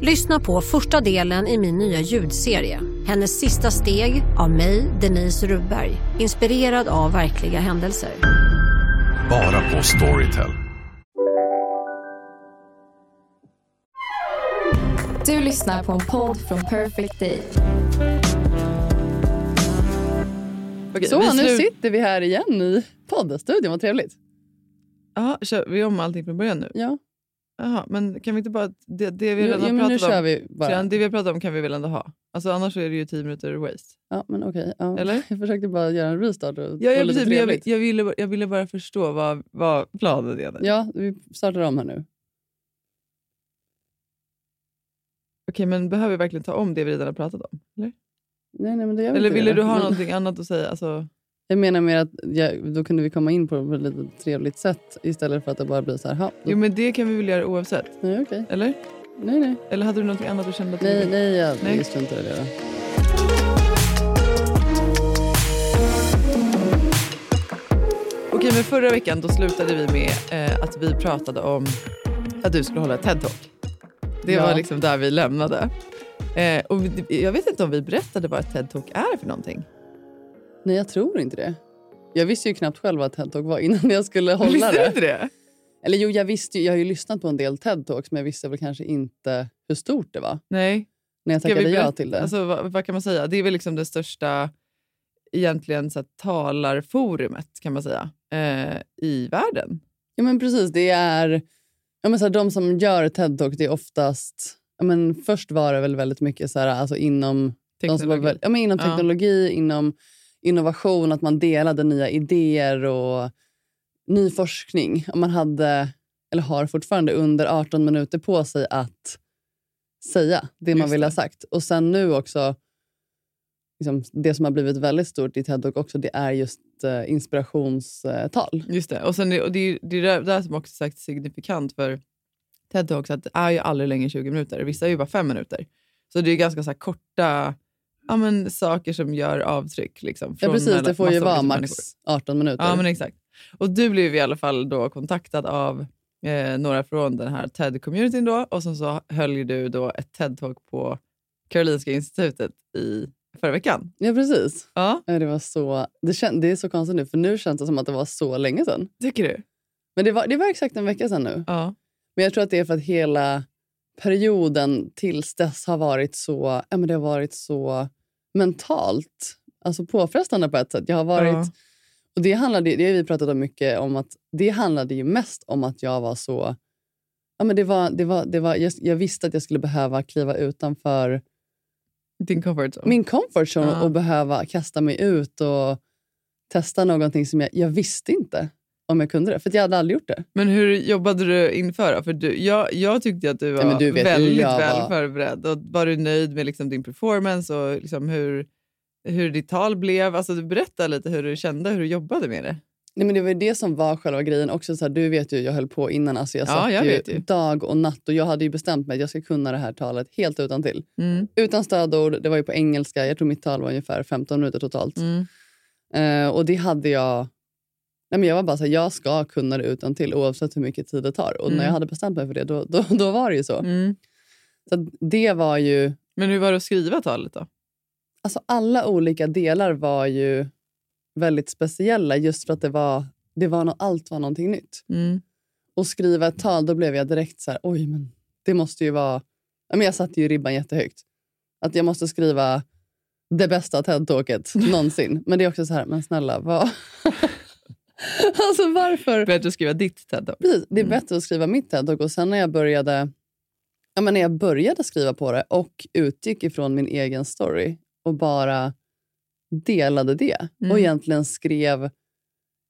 Lyssna på första delen i min nya ljudserie. Hennes sista steg av mig, Denise Rubberg. Inspirerad av verkliga händelser. Bara på Storytel. Du lyssnar på en podd från Perfect Day. Okej, Så, nu sitter vi här igen i poddstudion. Vad trevligt. Jaha, kör vi om allting från början nu? Ja, Jaha, men kan vi inte bara... Det, det vi jo, redan jo, nu pratat om, vi. Sedan, det vi pratat om kan vi väl ändå ha? Alltså, annars är det ju tio minuter waste. Ja, men okej. Ja. Eller? Jag försökte bara göra en restart och Ja, lite precis, jag, jag, ville, jag ville bara förstå vad, vad planen är. Okej, Ja, vi startar om här nu. men behöver vi verkligen ta om det vi redan har pratat om? Eller, Nej, nej, men det gör eller ville det. du ha Men- någonting annat att säga? Alltså, Jag menar mer att jag, då kunde vi komma in på ett lite trevligt sätt istället för att det bara blir så här. Ha, då, jo, men det kan vi väl göra oavsett? nej, okej. Eller? Nej, nej. Eller hade du någonting annat du kände att du Nej, ville? nej, jag Nej. nej. struntar i det. Då. Okej, men förra veckan då slutade vi med eh, att vi pratade om att du skulle hålla ett TED-talk. Det Ja. var liksom där vi lämnade. Eh, och jag vet inte om vi berättade vad ett TED-talk är för någonting. Nej, jag tror inte det. Jag visste ju knappt själv vad TED-talk var innan jag skulle hålla Visste det. inte det? Eller jo, jag visste ju, jag har ju lyssnat på en del TED-talks men jag visste väl kanske inte hur stort det var Nej. när jag tackade ja till det. Alltså, vad, vad kan man säga? Det är väl liksom det största egentligen så här, talarforumet kan man säga eh, i världen. Ja, men precis. Det är... Ja, men så här, de som gör TED-talk, det är oftast... Ja, men först var det väl väldigt mycket så här, alltså inom, de som var Teknologi. väl, ja, men inom Ja. teknologi, inom innovation, att man delade nya idéer och ny forskning. Man hade, eller har fortfarande, under 18 minuter på sig att säga det man Just vill ha det. sagt. Och sen nu också, liksom, det som har blivit väldigt stort i TED-talk också, det är just eh, inspirationstal. Just det. Och, sen, är- och det är det är det där som också sagt signifikant för TED Talks, att det är ju aldrig längre än 20 minuter. Vissa är ju bara fem minuter. Så det är ganska så korta ja, men, saker som gör avtryck. Liksom, Ja, precis. Det får ju vara max människor. 18 minuter. Ja, men exakt. Och du blev i alla fall då kontaktad av eh, några från den här TED-communityn då och sen så höll du då ett TED-talk på Karolinska institutet i förra veckan. Ja, precis. Ja, Ja, det, var så, det, kän, det är så konstigt nu, för nu känns det som att det var så länge sedan. tycker du? Men det var, det var exakt en vecka sedan nu. Ja. Men jag tror att det är för att hela perioden tills dess har varit så, ja, men det har varit så mentalt alltså påfrestande på ett sätt. Jag har varit, Ja. och det, handlade, det har vi pratat om mycket om att det handlade ju mest om att jag var så... Ja, men det var, det var, det var, jag, jag visste att jag skulle behöva kliva utanför Din comfort zone. min comfort zone Ja. och behöva kasta mig ut och testa någonting som jag, jag visste inte om jag kunde det. För att jag hade aldrig gjort det. Men hur jobbade du inför? För du, jag, jag tyckte att du var Nej, du vet väldigt väl var. förberedd. Och var du nöjd med liksom din performance och liksom hur, hur ditt tal blev? Alltså, du berätta lite hur du kände, hur du jobbade med det. Nej, men det var ju det som var själva grejen. Också så här, du vet ju, jag höll på innan. Alltså jag Ja, satt jag ju, dag och natt och jag hade ju bestämt mig att jag ska kunna det här talet helt utan till. Mm. Utan stödord, det var ju på engelska. Jag tror mitt tal var ungefär 15 minuter totalt. Mm. Eh, och det hade jag... Nej, men jag var bara så här, jag ska kunna det utan till oavsett hur mycket tid det tar. Och Mm. när jag hade bestämt mig för det, då, då, då var det ju så. Mm. Så det var ju... Men hur var det att skriva talet då? Alltså alla olika delar var ju väldigt speciella just för att det var, det var no, allt var någonting nytt. Mm. Och skriva ett tal, då blev jag direkt så här, oj men det måste ju vara... Ja, men jag satte ju ribban jättehögt. Att jag måste skriva det bästa TED-talket någonsin. Men det är också så här, men snälla, vad... alltså varför? Bättre att skriva ditt TED talk. Precis, det är Mm. bättre att skriva mitt TED-talk. Och sen när jag började ja, men när jag började skriva på det och utgick ifrån min egen story och bara delade det Mm. och egentligen skrev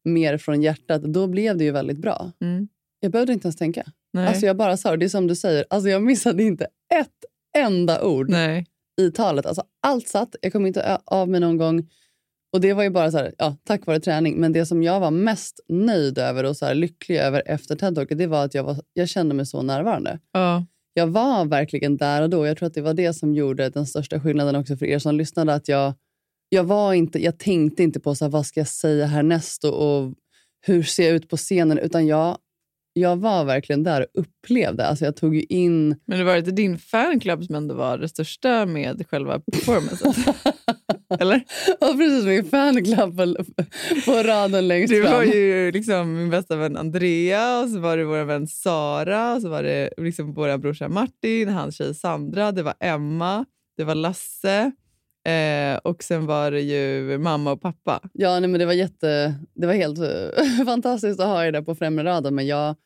mer från hjärtat, då blev det ju väldigt bra. Mm. Jag behövde inte ens tänka. Nej. Alltså jag bara sa det. Är som du säger, alltså jag missade inte ett varenda ord Nej. i talet. Alltså, allt satt. Jag kom inte av mig någon gång. Och Det var ju bara så här, ja, tack vare träning. Men det som jag var mest nöjd över och så lycklig över efter TED-talket det var att jag, var, jag kände mig så närvarande. Ja. Jag var verkligen där och då. Jag tror att det var det som gjorde den största skillnaden också för er som lyssnade. Att jag, jag, var inte, jag tänkte inte på så här, vad ska jag säga härnäst och, och hur ser jag ut på scenen. Utan jag, jag var verkligen där och upplevde. Alltså jag tog ju in... Men det var inte din fanclub som ändå var det största med själva performancen? Eller? Och precis min fanclub på, på raden längst Det fram. var ju liksom min bästa vän Andrea, och så var det vår vän Sara, och så var det liksom vår brorsa Martin, hans tjej Sandra, det var Emma, det var Lasse eh, och sen var det ju mamma och pappa. Ja, nej, men det var jätte... Det var helt eh, fantastiskt att ha er där på främre raden. Men jag,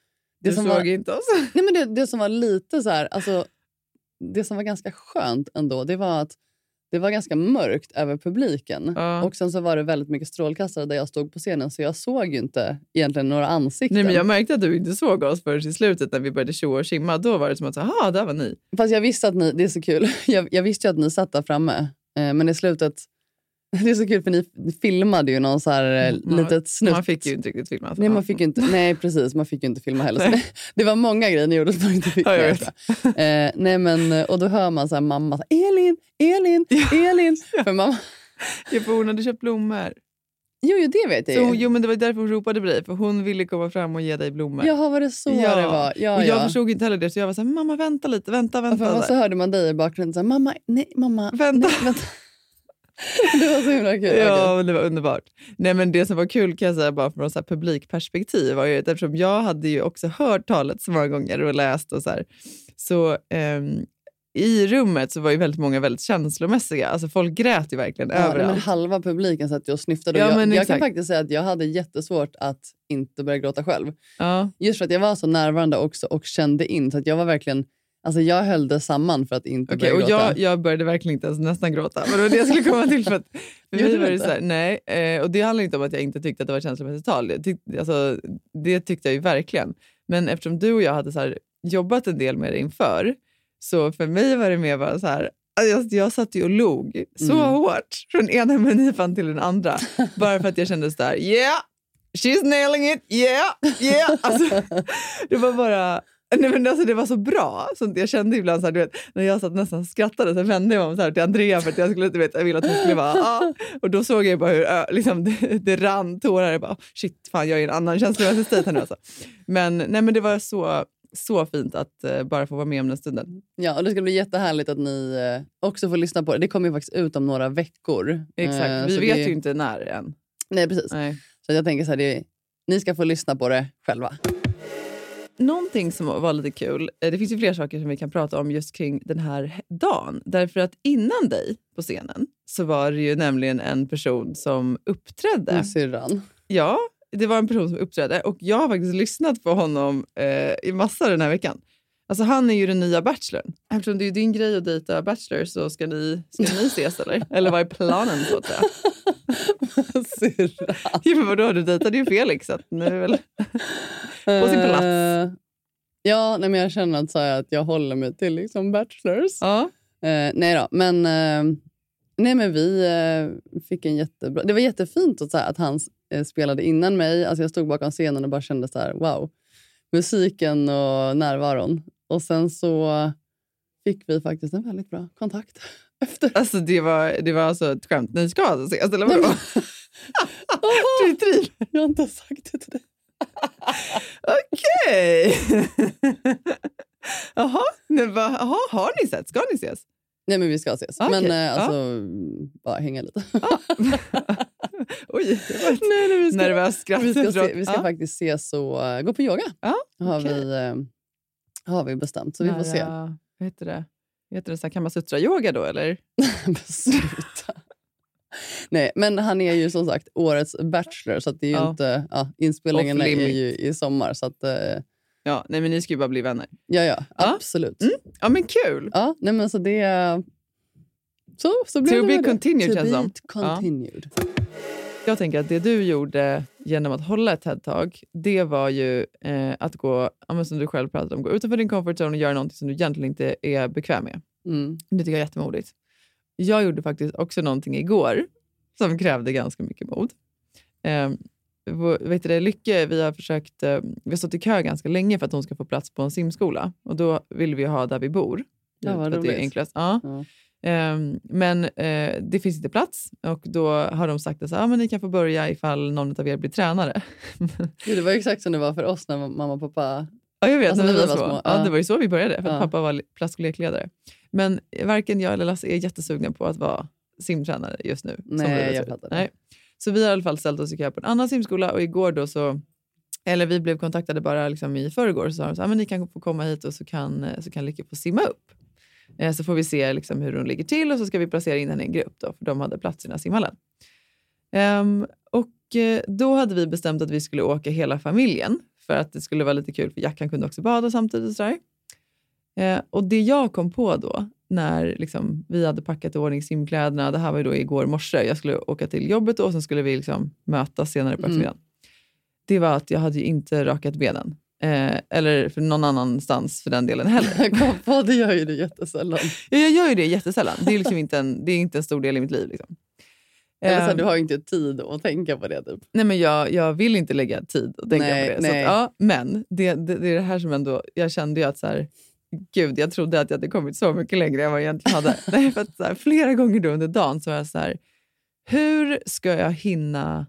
det Du som såg var, inte oss? nej, men det, det som var lite så här... Alltså, det som var ganska skönt ändå, det var att det var ganska mörkt över publiken. Ja. Och sen så var det väldigt mycket strålkastare där jag stod på scenen så jag såg ju inte egentligen några ansikten. Nej, men jag märkte att du inte såg oss förrän i slutet när vi började tjoa och simma. Då var det som att, aha, där var ni. Fast jag visste att ni, det är så kul. Jag, jag visste ju att ni satt där framme. Eh, men i slutet, det är så kul för ni filmade ju någon så här eh, Man- litet snutt. Man fick ju inte riktigt filma. så. Nej, man fick ju inte, nej, precis. Man fick ju inte filma heller. Nej. det, var många grejer ni gjorde som man inte fick Ja, jag vet. Eh, nej, men, och då hör man så här, mamma så här, Elin, Elin, Elin. För mamma, Ja, för hon hade köpt blommor. jo, jo, det vet jag Så, ju. jo, men det var därför hon ropade på dig, för hon ville komma fram och ge dig blommor. Jaha, var det så Ja. det var? Ja, och jag ja. förstod inte heller det, så jag var så här, mamma vänta lite, vänta, Och vänta. för- och så hörde man dig i bakgrunden. Så här, mamma, nej, mamma. Vänta. Nej, vänta. det var så himla kul. Ja, men det var underbart. Nej, men det som var kul kan jag säga bara från så publikperspektiv var ju att eftersom jag hade ju också hört talet så många gånger och läst och så här, så ehm, i rummet så var ju väldigt många väldigt känslomässiga. Alltså folk grät ju verkligen Ja, nej, men överallt. halva publiken satt ju och snyftade. Ja, jag, jag kan faktiskt säga att jag hade jättesvårt att inte börja gråta själv. Ja. Just för att jag var så närvarande också och kände in. Så att jag var verkligen... Alltså jag höll det samman för att inte Okej, börja och gråta. jag, jag började verkligen inte ens nästan gråta. Men det var det jag skulle komma till. För, att, du var det så här, nej, eh, och det handlar inte om att jag inte tyckte att det var ett känslomässigt tal. Jag tyck, alltså, det tyckte jag ju verkligen. Men eftersom du och jag hade så jobbat en del med det inför, så för mig var det mer bara så här, alltså, jag, jag satt ju och log så Mm. hårt från ena menipan till den andra. bara för att jag kände så här, yeah, she's nailing it, yeah, yeah. Alltså, det var bara... Nej, men alltså, det var så bra. Så jag kände ibland så här, du vet, när jag satt nästan skrattade så vände jag mig så här till Andrea för att jag, skulle, du vet, jag ville att hon skulle vara ah. Och då såg jag bara hur liksom, det, det rann tårar. Jag bara, shit, fan, jag är i en annan känslomässig state här nu. Alltså. Men, nej, men det var så, så fint att eh, bara få vara med om den stunden. Ja, och det ska bli jättehärligt att ni eh, också får lyssna på det. Det kommer ju faktiskt ut om några veckor. Exakt. Eh, Vi vet det, ju inte när än. Nej, precis. Nej. Så jag tänker så här, det, ni ska få lyssna på det själva. Någonting som var lite kul, eh, det finns ju fler saker som vi kan prata om just kring den här dagen. Därför att innan dig på scenen så var det ju nämligen en person som uppträdde. Med syrran. Ja, det var en person som uppträdde och jag har faktiskt lyssnat på honom eh, i massa den här veckan. Alltså han är ju den nya bachelorn. Eftersom det är din grej att dejta bachelor så ska ni, ska ni ses eller? Eller vad är planen så att säga? Syrran. Ja, men vadå, du dejtade ju Felix så nu är väl... På sin plats. Eh, ja, nej, men jag känner att, så här, att jag håller mig till liksom bachelors. Ja. Eh, nej då, men, eh, nej, men vi fick en jättebra... Det var jättefint att, så här, att han spelade innan mig. Alltså, jag stod bakom scenen och bara kände så här, wow. Musiken och närvaron. Och sen så fick vi faktiskt en väldigt bra kontakt efter. Alltså det var, det var alltså ett skämt. Ni ska alltså ses eller vadå? Du driver. Jag har inte sagt det till dig. Okej. Jaha, har ni sett? Ska ni ses? Nej, men vi ska ses. Okej, Men eh, ja. alltså, bara hänga lite. Oj, det var ett nej, nej, vi ska, nervöst skratt. vi ska, se, vi ska Ja. faktiskt ses och eh, gå på yoga. Ja, har, okej. vi, eh, har vi bestämt, så vi får se. Vad heter det? Heter det så här kamasutra-yoga då eller? Sluta. Nej, men han är ju som sagt årets bachelor så det är ju Ja. inte... Ja, inspelningarna är ju i sommar. Så att, eh, Ja, nej men ni ska ju bara bli vänner. ja, ja, Ja. absolut. Mm. Ja men kul! Ja, nej, men så det... Så, så blev To det be det. continued, To känns be som. continued. Jag tänker att det du gjorde genom att hålla ett TED-talk, det var ju eh, att gå, som du själv pratade om, gå utanför din comfort zone och göra någonting som du egentligen inte är bekväm med. Mm. Det tycker jag är jättemodigt. Jag gjorde faktiskt också någonting igår som krävde ganska mycket mod. Eh, vet du det, Lycke, vi har, försökt, eh, vi har stått i kö ganska länge för att hon ska få plats på en simskola. Och då vill vi ha där vi bor. Ja, vad att det är roligt. enklast. Ja. Ja. Ehm, men eh, det finns inte plats och då har de sagt att så, ah, men ni kan få börja ifall någon av er blir tränare. Det var exakt som det var för oss när mamma och pappa... Ja, jag vet, Alltså, när vi var små. små, Ja, det var ju så vi började, för att Ja. pappa var plats och lekledare. Men varken jag eller Lasse är jättesugna på att vara simtränare just nu. Nej, jag fattar. Nej. Så vi har i alla fall ställt oss i kö på en annan simskola och igår då så eller vi blev kontaktade bara liksom i förrgår och sa de så här, men ni kan få komma hit och så kan, eh, så kan Lycke få simma upp. Eh, Så får vi se liksom hur hon ligger till och så ska vi placera in henne i en grupp då, för de hade plats i den här simhallen. Ehm, och eh, då hade vi bestämt att vi skulle åka hela familjen för att det skulle vara lite kul för Jackan kunde också bada samtidigt. Och. Eh, och det jag kom på då när liksom, vi hade packat i ordning simkläderna, det här var ju då igår morse, jag skulle åka till jobbet då, och sen skulle vi liksom mötas senare på Mm. eftermiddagen. Det var att jag hade ju inte rakat benen. Eh, eller för någon annanstans för den delen heller. Det gör ju du jättesällan. Ja, jag gör ju det jättesällan. Det är, liksom inte, en, det är inte en stor del i mitt liv. Liksom. Eller så här, Ehm, du har ju inte tid att tänka på det. Typ. Nej, men jag, jag vill inte lägga tid och tänka Nej, på det. Att, ja, men det, det, det är det här som ändå... Jag kände ju att så här, gud, jag trodde att jag hade kommit så mycket längre än vad jag egentligen hade. nej, för att, så här, flera gånger under dagen så var jag så här, hur ska jag hinna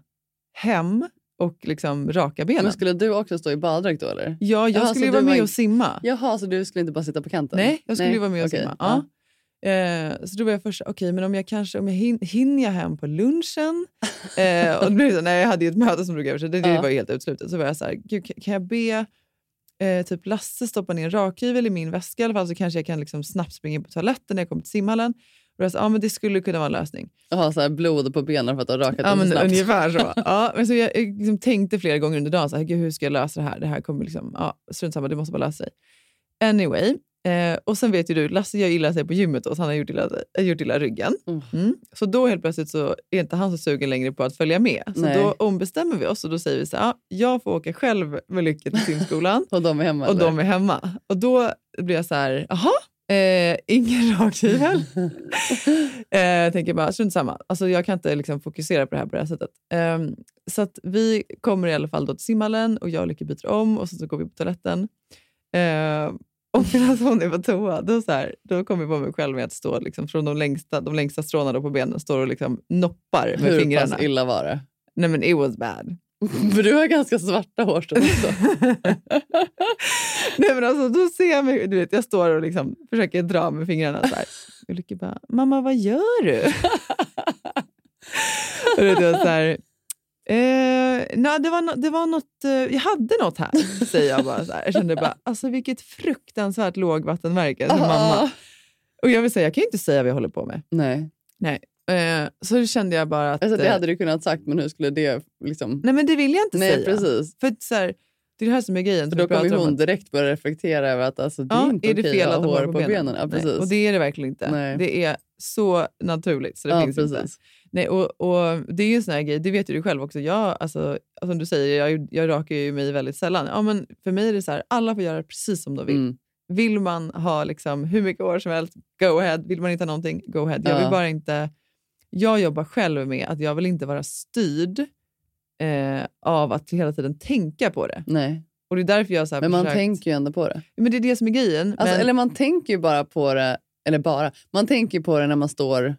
hem och liksom raka benen? Men skulle du också stå i baddräkt då eller? ja, jag Jaha, skulle vara var med in- och simma. Jaha, så du skulle inte bara sitta på kanten? Nej, jag skulle ju vara med och okej, simma. Ja. Eh, så då var jag först okej, men om jag kanske om jag hin, hinner jag hem på lunchen? Eh, och då nej, jag hade ju ett möte som drog över, så det, det Ja. var helt utslutet. Så var jag så här, Gud, kan, kan jag be eh, typ Lasse stoppa ner en rakhyvel i min väska i alla fall, så kanske jag kan liksom snabbt springa in på toaletten när jag kommer till simhallen. Sa, ja, men det skulle kunna vara en lösning. Och ha så här blod på benen för att har rakat Ja, men snabbt. ungefär så. Ja, men så jag jag liksom tänkte flera gånger under dagen, så här, hur ska jag lösa det här? Det här kommer liksom, ja, strunt samma, det måste bara lösa sig. Anyway, eh, och sen vet ju du, Lasse gör illa sig på gymmet och han har gjort illa, har gjort illa ryggen. Mm. Mm. Så då helt plötsligt så är inte han så sugen längre på att följa med. Så Nej. då ombestämmer vi oss och då säger vi så här, ja, jag får åka själv med Lycke till simskolan Och de är hemma? och eller? de är hemma. Och då blir jag så här, jaha, eh, ingen rakhyvel. eh, jag tänker bara, strunt samma. Alltså, jag kan inte liksom fokusera på det här på det här sättet. Ehm, så att vi kommer i alla fall då till simhallen och jag och Lykke byter om och så, så går vi på toaletten. Ehm, och medan hon är på toa, då, så här, då kommer jag på mig själv med att stå liksom, från de längsta, de längsta stråna på benen står och liksom noppar med Hur fingrarna. pass illa var det? Nej men it was bad. För du har ganska svarta hårstrån också. Nej men alltså då ser jag mig, du vet jag står och liksom försöker dra med fingrarna så här. Och Lykke bara, mamma vad gör du? och det var så här, eh, nej, det, var no, det var något, eh, jag hade något här, säger jag bara. Så här. Jag kände bara, alltså vilket fruktansvärt lågvattenmärke som mamma. Och jag vill säga, jag kan ju inte säga vad jag håller på med. Nej. Eh, så kände jag bara att... Alltså, det eh, hade du kunnat sagt, men hur skulle det... Liksom... Nej men det vill jag inte Nej, säga. precis. För så här, det är det här som är grejen. För då kommer hon direkt börja reflektera över att alltså, det är Ja, inte är det okej fel att ha hår har på benen. Ja, Nej, precis. och det är det verkligen inte. Nej. Det är så naturligt så det ja, finns inte. precis. Nej, och, och det är ju en sån här grej, det vet ju du själv också. Jag, alltså, som du säger, jag, jag rakar ju mig väldigt sällan. Ja, men för mig är det så här, alla får göra precis som de vill. Mm. Vill man ha liksom hur mycket hår som helst, go ahead. Vill man inte ha någonting, go ahead. Jag Ja. vill bara inte... Jag jobbar själv med att jag vill inte vara styrd eh, av att hela tiden tänka på det. Nej. Och det är därför jag så Men man försökt, tänker ju ändå på det. Men det är det som är grejen. Alltså, men, Eller man tänker ju bara på det, eller bara, man tänker på det när man står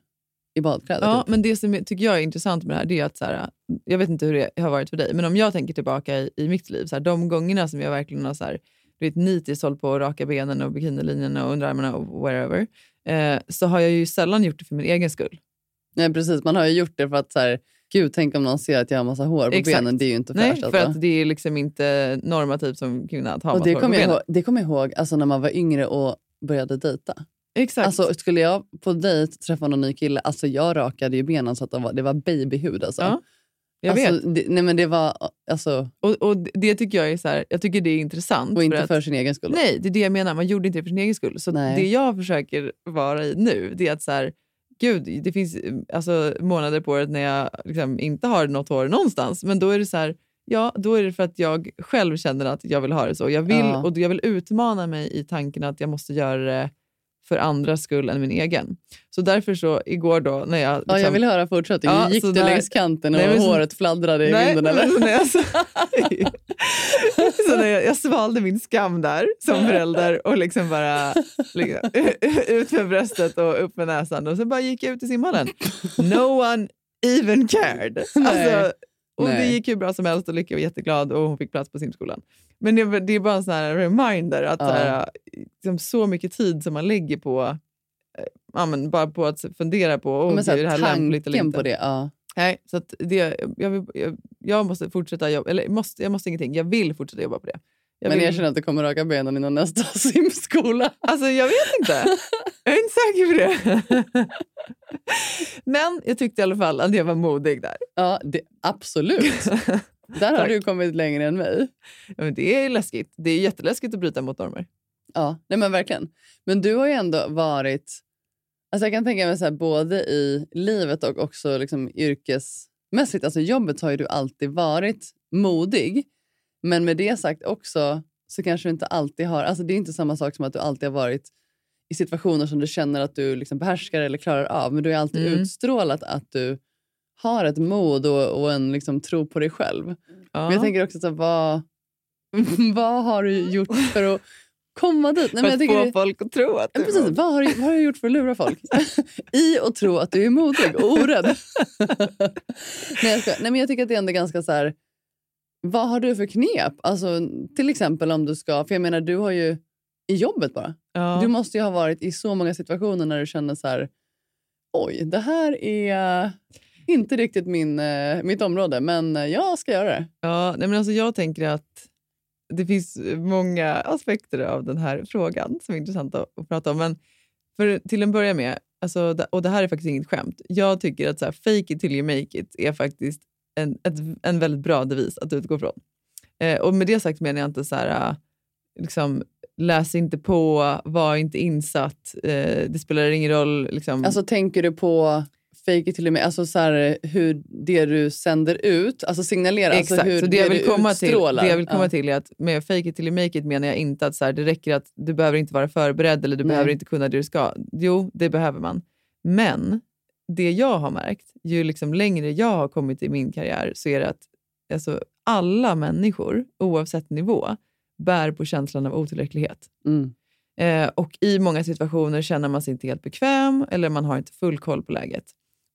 i badkläder. Ja, typ. men det som jag tycker jag är intressant med det här, det är att så här, jag vet inte hur det har varit för dig, men om jag tänker tillbaka i, i mitt liv, så här, de gångerna som jag verkligen har så här, du vet, nitiskt hållit på att raka benen och bikinilinjerna och underarmarna och wherever, eh, så har jag ju sällan gjort det för min egen skull. Nej, precis. Man har ju gjort det för att så här, gud, tänk om någon ser att jag har massa hår på Exakt. benen. Det är ju inte Nej, fräscht. för Alltså. att det är liksom inte normativt som kvinna att ha Och massa det hår på benen. ihåg, det kommer jag ihåg alltså, när man var yngre och började dejta. Exakt. Alltså, skulle jag på dejt träffa någon ny kille, alltså, jag rakade ju benen så att de var, det var babyhud. Alltså. Ja, jag vet. alltså, det, nej, men det var, alltså, Och, och det tycker jag är så här, jag tycker det är intressant. och inte för att, för sin egen skull. Nej, det är det jag menar. Man gjorde inte det för sin egen skull. Så Nej. det jag försöker vara i nu, det är att så här, gud, det finns eh, alltså, månader på året när jag liksom, inte har något hår någonstans. Men då är det så här, ja, då är det för att jag själv känner att jag vill ha det så. Jag vill, Ja. och jag vill utmana mig i tanken att jag måste göra det för andras skull än min egen. Så därför så igår då när jag... Ja, jag liksom- vill höra fortsättningen. Ja, Gick så du där- längs kanten och Nej, så- håret fladdrade i Nej, vinden? Eller? så när jag, så när jag, jag svalde min skam där som förälder och liksom bara liksom, ut med bröstet och upp med näsan och sen bara gick jag ut i simhallen. No one even cared. Alltså, och det Nej. gick ju bra som helst och Lycka var jätteglad och hon fick plats på simskolan. Men det, det är bara en sån här reminder att Ja. så, här, liksom, så mycket tid som man lägger på eh, ja, men bara på att fundera på oh, men så är här, det här lämpligt eller inte. på det. Ja. Nej, så det, jag, vill, jag, jag måste fortsätta jobba, eller måste, jag måste ingenting, jag vill fortsätta jobba på det. Jag Men vill, jag känner att du kommer raka benen innan nästa simskola. Alltså jag vet inte. Jag är inte säker på det. Men jag tyckte i alla fall att jag var modig där. Ja, det, absolut. Där har Tack. du kommit längre än mig. Ja, men det är läskigt. Det är jätteläskigt att bryta mot normer. Ja, nej men verkligen. Men du har ju ändå varit... Alltså jag kan tänka mig så här, både i livet och också liksom yrkesmässigt. Alltså jobbet har ju du alltid varit modig. Men med det sagt också så kanske du inte alltid har... Alltså det är inte samma sak som att du alltid har varit i situationer som du känner att du liksom behärskar eller klarar av. Men du har alltid Mm. utstrålat att du har ett mod och, och en liksom tro på dig själv. Ja. Men jag tänker också så här, vad, vad har du gjort för att komma dit? Nej, för att få det- folk att tro att Ja, du precis, vad, har du, vad har du gjort för att lura folk? I att tro att du är modig och orädd. Nej, jag, skojar. Nej, men jag tycker att det är ändå ganska så här... Vad har du för knep? Alltså, till exempel om du ska... För jag menar, du har ju i jobbet bara. ja. Du måste ju ha varit i så många situationer när du känner så här... Oj, det här är inte riktigt min, eh, mitt område, men eh, jag ska göra det. Ja, nej men alltså jag tänker att det finns många aspekter av den här frågan som är intressanta att, att prata om. Men för, till en början med, alltså, och det här är faktiskt inget skämt, jag tycker att så här, fake it till you make it är faktiskt en, ett, en väldigt bra devis att utgå från. Eh, och med det sagt menar jag inte så här, äh, liksom, läs inte på, var inte insatt, eh, det spelar ingen roll. Liksom, Alltså tänker du på fake it till och med, alltså så här, hur det du sänder ut, alltså signalerar, Exakt, alltså hur så det jag, du vill komma till, utstrålar. det jag vill komma Ja. till är att med fake it till you make it menar jag inte att så här, det räcker att du behöver inte vara förberedd eller du Nej. behöver inte kunna det du ska. Jo, det behöver man. Men det jag har märkt, ju liksom längre jag har kommit i min karriär, så är det att alltså, alla människor, oavsett nivå, bär på känslan av otillräcklighet. Mm. Eh, och i många situationer känner man sig inte helt bekväm eller man har inte full koll på läget.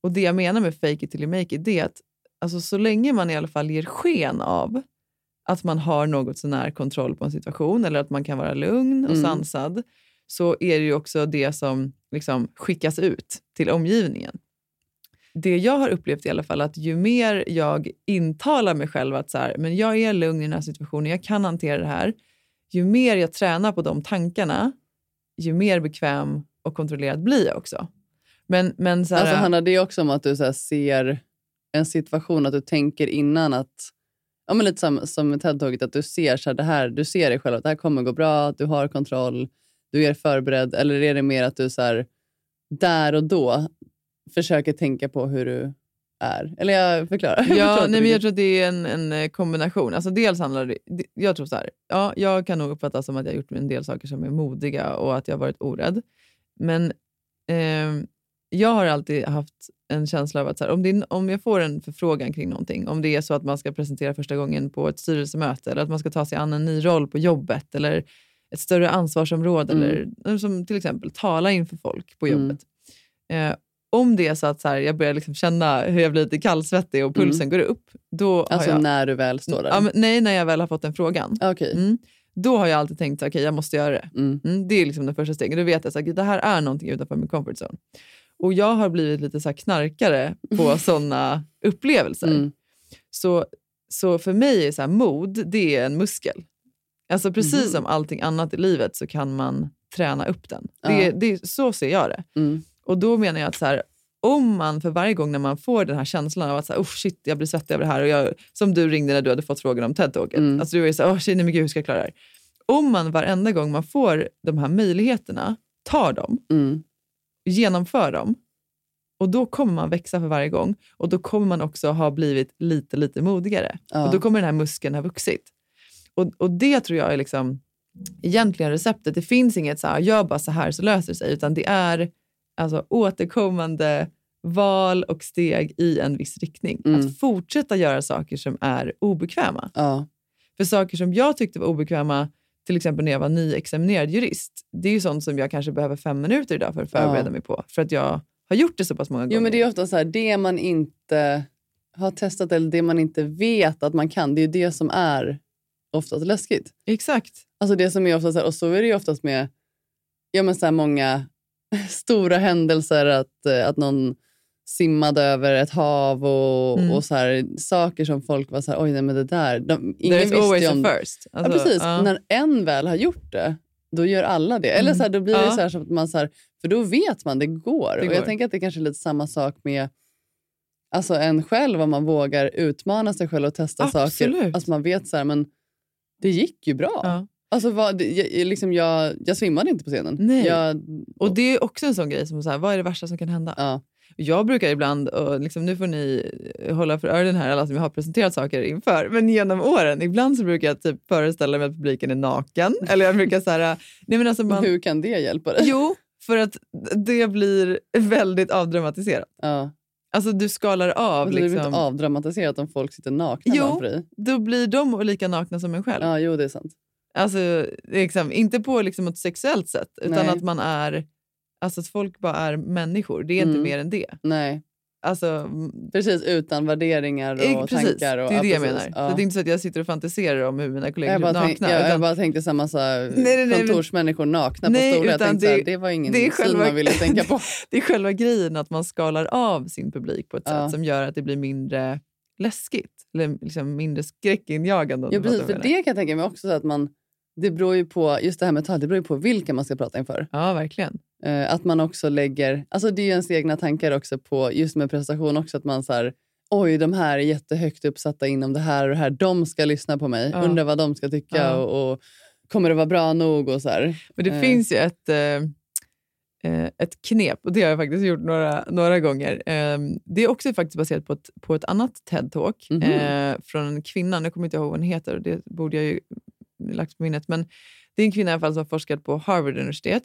Och det jag menar med fake it till you make it, det är att alltså, så länge man i alla fall ger sken av att man har något sånär kontroll på en situation eller att man kan vara lugn och Mm. sansad, så är det ju också det som liksom skickas ut till omgivningen. Det jag har upplevt i alla fall, att ju mer jag intalar mig själv att så här, men jag är lugn i den här situationen, jag kan hantera det här, ju mer jag tränar på de tankarna, ju mer bekväm och kontrollerad blir jag också. Men, men så här, Alltså handlar det också om att du så ser en situation, att du tänker innan att, ja men lite som, som med TED-taget, att du ser så här, det här, du ser dig själv att det här kommer gå bra, du har kontroll, du är förberedd, eller är det mer att du så här, där och då försöker tänka på hur du är? Eller jag förklarar. Jag Ja, inte nej, men jag tror att det är en, en eh, kombination. Alltså dels handlar det, jag tror så här, ja, jag kan nog uppfatta som att jag har gjort en del saker som är modiga och att jag har varit orädd. Men ehm, jag har alltid haft en känsla av att här, om, det, om jag får en förfrågan kring någonting, om det är så att man ska presentera första gången på ett styrelsemöte eller att man ska ta sig an en ny roll på jobbet eller ett större ansvarsområde Mm. eller som till exempel tala inför folk på Mm. jobbet. Eh, om det är så att så här, jag börjar liksom känna hur jag blir lite kallsvettig och pulsen går upp, då Alltså jag... när du väl står där? Ja, men, nej, när jag väl har fått den frågan. Okej. Mm. Då har jag alltid tänkt att jag måste göra det. Mm. Mm, det är liksom den första stegen. Då vet jag att det här är någonting utanför min comfort zone. Och jag har blivit lite så knarkare på sådana upplevelser. Mm. Så, så för mig är så här, mod det är en muskel. Alltså precis Mhm. som allting annat i livet så kan man träna upp den. Ja. Det, så ser jag det. Mm. Och då menar jag att så här, om man för varje gång när man får den här känslan av att så här, oh shit, jag blir svettig över det här, och jag, som du ringde när du hade fått frågan om TED-talket. Mm. Alltså du var ju så här, oh shit, nej, men gud, hur ska jag klara det här? Om man varenda gång man får de här möjligheterna tar dem, Mm. Genomför dem, och då kommer man växa för varje gång. Och då kommer man också ha blivit lite, lite modigare. Ja. Och då kommer den här muskeln ha vuxit. Och, och det tror jag är liksom egentligen receptet. Det finns inget så här, gör bara så här så löser det sig, utan det är alltså, återkommande val och steg i en viss riktning. Mm. Att fortsätta göra saker som är obekväma. Ja. För saker som jag tyckte var obekväma, till exempel när jag var nyexaminerad jurist, det är ju sånt som jag kanske behöver fem minuter idag för att förbereda Ja. mig på. För att jag har gjort det så pass många gånger. Jo, men det är ofta så här, det man inte har testat eller det man inte vet att man kan, det är ju det som är oftast läskigt. Exakt. Alltså det som är ofta så här, och så är det ju oftast med ja, men så många stora händelser, att, eh, att någon simmade över ett hav och, Mm. och så här, saker som folk var så här, oj nej men det där. De, ingen There is visste always ju a om first. Ja, Alltså, precis. ja. När en väl har gjort det, då gör alla det. Eller Mm. så här, då blir det Ja. så här, så att man så här, för då vet man, det går. Det och går. jag tänker att det kanske är lite samma sak med alltså en själv, om man vågar utmana sig själv och testa Absolut. saker. Alltså man vet så här, men det gick ju bra. Ja. Alltså, vad, jag, liksom jag, jag svimmade inte på scenen. Nej. Jag, Och det är också en sån grej som så vad är det värsta som kan hända? Ja. Jag brukar ibland, och liksom, nu får ni hålla för öronen här alla som jag har presenterat saker inför, men genom åren, ibland så brukar jag typ föreställa mig att publiken är naken. Eller jag brukar så här, nej men alltså man, Hur kan det hjälpa dig? Jo, för att det blir väldigt avdramatiserat. Ja. Alltså du skalar av. Alltså, Det blir Liksom, inte avdramatiserat om folk sitter nakna Jo. framför dig. då blir de lika nakna som en själv. Ja, jo, det är sant. Alltså, liksom, inte på liksom ett sexuellt sätt, utan Nej. att man är... Alltså att folk bara är människor. Det är inte Mm. mer än det. Nej, Alltså, precis. Utan värderingar och precis, tankar. Och, det är ja, det jag precis. menar. Ja. Så det är inte så att jag sitter och fantiserar om hur mina kollegor Jag är bara, tänk, nakna. jag, jag utan bara tänkte så här massa Nej, nej, nej, kontorsmänniskor nakna Nej, på stolar. Jag tänkte här, det- det var ingen det är syn själva- man ville tänka på. Det är själva grejen att man skalar av sin publik på ett Ja. sätt som gör att det blir mindre läskigt. Eller liksom mindre skräckinjagande. Ja, precis, för jag det kan jag tänka mig också så att man, det beror ju på, just det här med tal, det beror ju på vilka man ska prata inför. Ja, verkligen. Eh, att man också lägger, alltså det är ju ens egna tankar också på, just med prestation också, att man så här, oj de här är jättehögt uppsatta inom det här och det här, de ska lyssna på mig, Ja. undrar vad de ska tycka Ja. och, och kommer det vara bra nog och så här. Men det Eh. finns ju ett, eh, eh, ett knep, och det har jag faktiskt gjort några, några gånger. Eh, det är också faktiskt baserat på ett, på ett annat TED-talk Mhm. eh, från en kvinna. Nu kommer jag inte ihåg vad hon heter, och det borde jag ju lagt på minnet. Men det är en kvinna i alla fall som har forskat på Harvard universitet.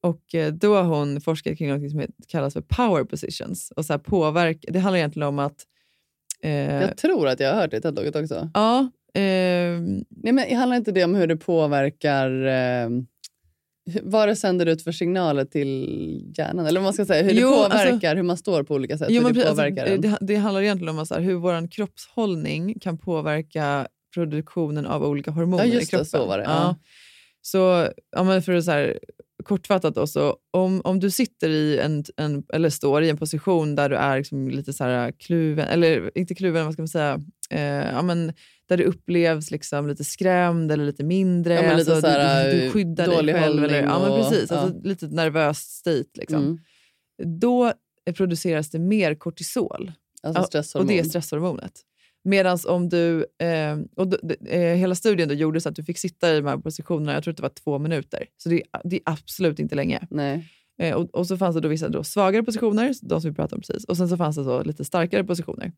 Och eh, Då har hon forskat kring något som kallas för power positions. Och så här påverka, det handlar egentligen om att... Eh, Jag tror att jag har hört det i TED-talket också. ja, ehm, Nej, men handlar inte det om hur det påverkar eh, vad det sänder ut för signaler till hjärnan? Eller man ska säga, hur Jo, det alltså- påverkar, hur man står på olika sätt. Jo, hur det precis, påverkar alltså, det, det handlar egentligen om så här, hur vår kroppshållning kan påverka produktionen av olika hormoner Ja, i just det, kroppen. så var det, ja. Så ja, men för att så här, kortfattat då, så om, om du sitter i en, en, eller står i en position där du är liksom lite så här kluven, eller inte kluven, vad ska man säga, eh, ja, men där du upplevs liksom lite skrämd eller lite mindre. Ja, lite alltså, så här, du, du, du skyddar dig själv. Eller, ja, men och- precis, ja. alltså, lite nervöst state. Liksom. Mm. Då produceras det mer kortisol. Alltså. Och det är stresshormonet. Medan om du, eh, och d- eh, hela studien då gjorde så att du fick sitta i de här positionerna, jag tror att det var två minuter. Så det, är- det är absolut inte länge. Nej. Eh, och, och så fanns det då vissa då svagare positioner, de som vi pratade om precis. Och sen så fanns det så lite starkare positioner.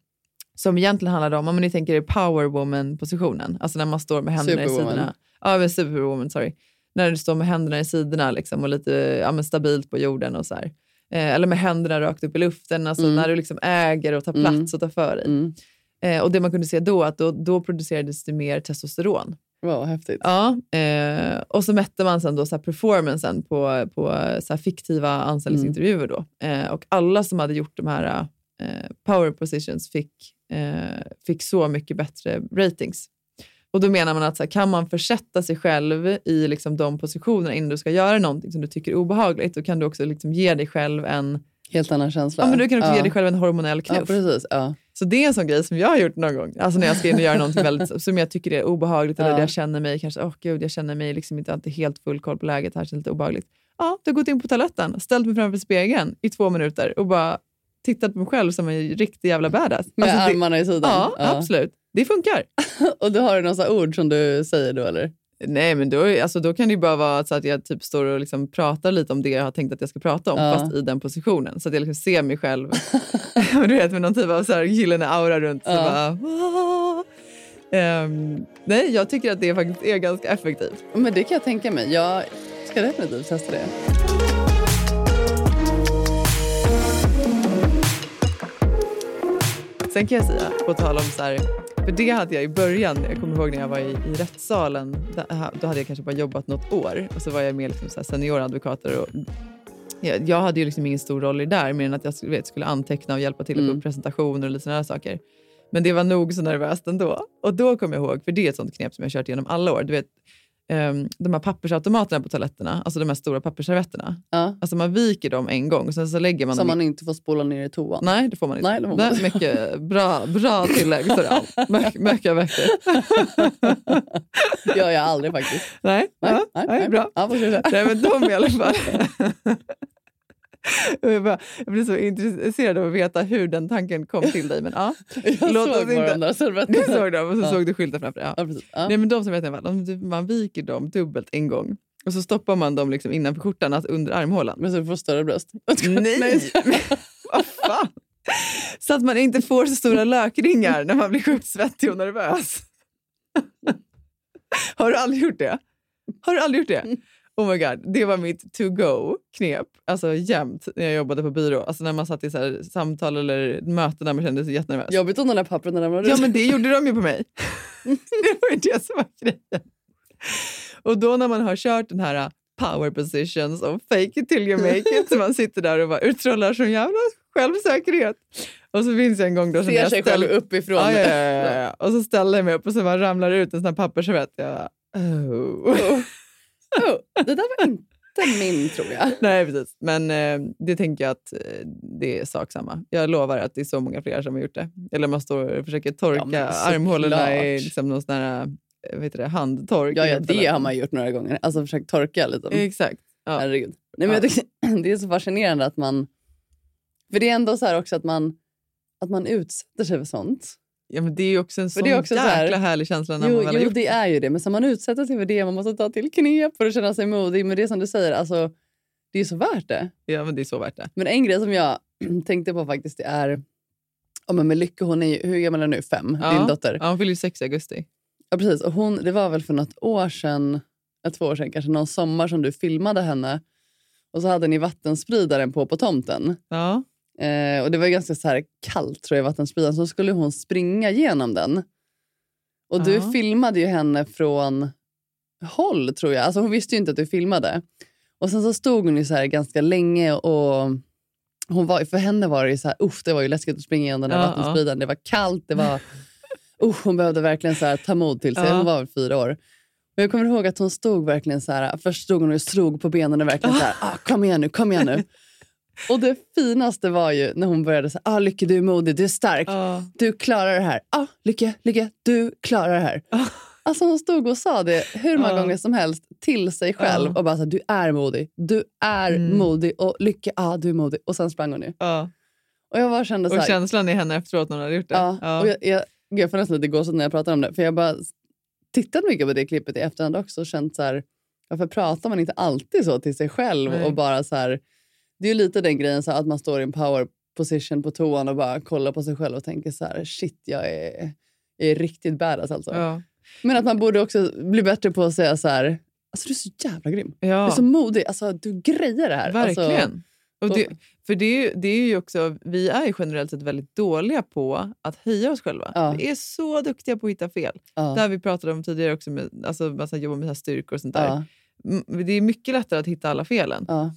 Som egentligen handlade om, om ni tänker er power woman-positionen, alltså när man står med händerna i Superwoman. sidorna. Ja, men superwoman, sorry. När du står med händerna i sidorna liksom, och lite ja, stabilt på jorden och så här. Eh, eller med händerna rakt upp i luften, alltså Mm. när du liksom äger och tar Mm. plats och tar för dig. Mm. Eh, och det man kunde se då, att då, då producerades det mer testosteron. Wow, häftigt. Ja, eh, och så mätte man sen då så här performancen på, på så fiktiva anställningsintervjuer. Då. Eh, och alla som hade gjort de här eh, power positions fick, eh, fick så mycket bättre ratings. Och då menar man att så här, kan man försätta sig själv i liksom de positionerna innan du ska göra någonting som du tycker är obehagligt, då kan du också liksom ge dig själv en, Helt annan känsla. ja, men du kan också ja. ge dig själv en hormonell knuff. Ja, precis. Ja. Så det är en sån grej som jag har gjort någon gång. Alltså när jag ska in och göra någonting väldigt, som jag tycker är obehagligt eller Ja. där jag känner mig kanske, åh gud, jag känner mig liksom inte alltid helt full koll på läget, här känns lite obehagligt. Ja, du har gått in på toaletten, ställt mig framför spegeln i två minuter och bara tittat på mig själv som en riktig jävla badass. Med Alltså, det, armarna i sidan. ja, absolut. Det funkar. Och du har du några ord som du säger då eller? Nej, men då, alltså, då kan det ju bara vara så att jag typ står och liksom pratar lite om det jag har tänkt att jag ska prata om, Ja. fast i den positionen. Så att jag liksom ser mig själv du vet, med någon typ av så här gyllene aura runt. Så Ja. bara, "Wah." Ehm, nej, jag tycker att det faktiskt är ganska effektivt. Men det kan jag tänka mig. Jag ska definitivt testa det. Sen kan jag säga, på tal om så här, för det hade jag i början, jag kommer ihåg när jag var i, i rättssalen, där- då hade jag kanske bara jobbat något år och så var jag med liksom så senioradvokater. Och, jag, jag hade ju liksom ingen stor roll i det där, mer än att jag vet, skulle anteckna och hjälpa till Mm. presentationer och lite sådana saker. Men det var nog så nervöst ändå. Och då kom jag ihåg, för det är ett sånt knep som jag kört genom alla år. Du vet, ehm, de här pappersautomaterna på toaletterna, alltså de här stora pappersservetterna. Ja. Alltså man viker dem en gång sen så lägger man Som i man inte får spola ner i toan. Nej, det får man inte. Nej, det får man inte. mycket bra, bra tillägg. Mycket. Det gör jag aldrig faktiskt. Nej, Nej, nej, nej, nej. bra. Ja. Nej, men de i alla fall. Jag, bara, jag blir så intresserad av att veta hur den tanken kom till dig. Men, ja. Jag Låt såg bara inte- de där Du servetterna. såg dem och så Ja. såg du skylten framför dig. Ja. Ja. Nej, men de som vet jag, de, man viker dem dubbelt en gång och så stoppar man dem liksom innanför skjortan, alltså under armhålan. Men så du får större bröst. Nej, men vad fan! Så att man inte får så stora lökringar när man blir sjukt svettig och nervös. Har du aldrig gjort det? Har du aldrig gjort det? Oh my god, det var mitt to-go-knep. Alltså jämt när jag jobbade på byrå. Alltså när man satt i så här samtal eller möten där man kände sig jättenervös. Jobbigt om de där papperna ramlar Ja, men det gjorde de ju på mig. det var ju det som var grejen. Och då när man har kört den här uh, power positions och fake it till you make it, så man sitter där och bara utstrålar sån jävla självsäkerhet. Och så finns det en gång då Ser jag sig själv uppifrån. Ja, ja, ja, ja. Och så ställer jag mig upp och så bara ramlar ut en sån här pappersservett. Jag bara, oh. Oh, det där var inte min, tror jag. Nej, precis. Men eh, det tänker jag att eh, det är sak samma. Jag lovar att det är så många fler som har gjort det. Eller man står och försöker torka Ja, armhålorna i liksom någon sån här eh, heter det, handtork. Ja, ja, det har man gjort några gånger. Alltså försökt torka lite. Exakt. Ja. Herregud. Nej, men jag tycker, det är så fascinerande att man... För det är ändå så här också att man, att man utsätter sig för sånt. Ja, men det är ju också en sån det är också så jäkla här- härlig känsla när Jo, man väl jo gjort det är ju det. Men så man utsätter sig för det, man måste ta till knep för att känna sig modig. Men det är som du säger, alltså, det är så värt det. Ja, men det är så värt det. Men en grej som jag tänkte på faktiskt det är... Ja, men med Lycke, hon är ju, hur gammal är hon nu? Fem? Ja. Din dotter. Ja, hon fyller ju sex i augusti. Ja, precis. Och hon, det var väl för något år sedan, två år sedan kanske, någon sommar som du filmade henne. Och så hade ni vattenspridaren på på tomten. Ja. Eh, och Det var ganska så här kallt tror jag, i vattenspridaren. Så skulle hon springa genom den. Och du Ja. filmade ju henne från håll tror jag. Alltså hon visste ju inte att du filmade. Och sen så stod hon ju så här ganska länge och hon var, för henne var det så här, uff, det var ju läskigt att springa igenom den där Ja, vattenspridaren. Det var kallt, det var, usch, hon behövde verkligen så här, ta mod till sig. Ja. Hon var väl fyra år. Men jag kommer ihåg att hon stod verkligen så här, först stod hon och slog på benen och verkligen så här, ah, kom igen nu, kom igen nu. Och det finaste var ju när hon började säga, ah, Lycke du är modig, du är stark, Ja. du klarar det här. Ah, Lycke, Lycke, du klarar det här. Alltså hon stod och sa det hur många Ja. gånger som helst till sig själv och bara så här, du är modig, du är Mm. modig och Lycke, ah, du är modig. Och sen sprang hon ju. Och jag bara kände så Och här, känslan i henne efteråt när hon hade gjort det. Och jag, jag, jag får nästan lite gåshud när jag pratar om det. För jag bara tittat mycket på det klippet i efterhand också och känt så här, varför pratar man inte alltid så till sig själv? Nej. och bara så här, Det är ju lite den grejen så att man står i en power position på toan och bara kollar på sig själv och tänker så här, shit jag är, jag är riktigt badass alltså. Ja. Men att man borde också bli bättre på att säga så här, alltså du är så jävla grym. Du är Ja. så modig, alltså du grejer det här. Alltså, Verkligen. och det, för det är, ju, det är ju också, vi är ju generellt sett väldigt dåliga på att höja oss själva. Ja. Vi är så duktiga på att hitta fel. ja, Det här vi pratade om tidigare också, med, alltså, massa jobba med så här styrkor och sånt där. ja, Det är mycket lättare att hitta alla felen. ja,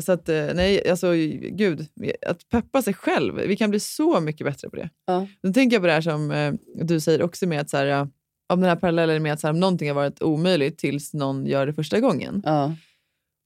så att, eh, nej, alltså gud, att peppa sig själv. Vi kan bli så mycket bättre på det. ja, tänker jag på det här som eh, du säger också med att så här, om den här parallellen med att så här, om någonting har varit omöjligt tills någon gör det första gången. ja,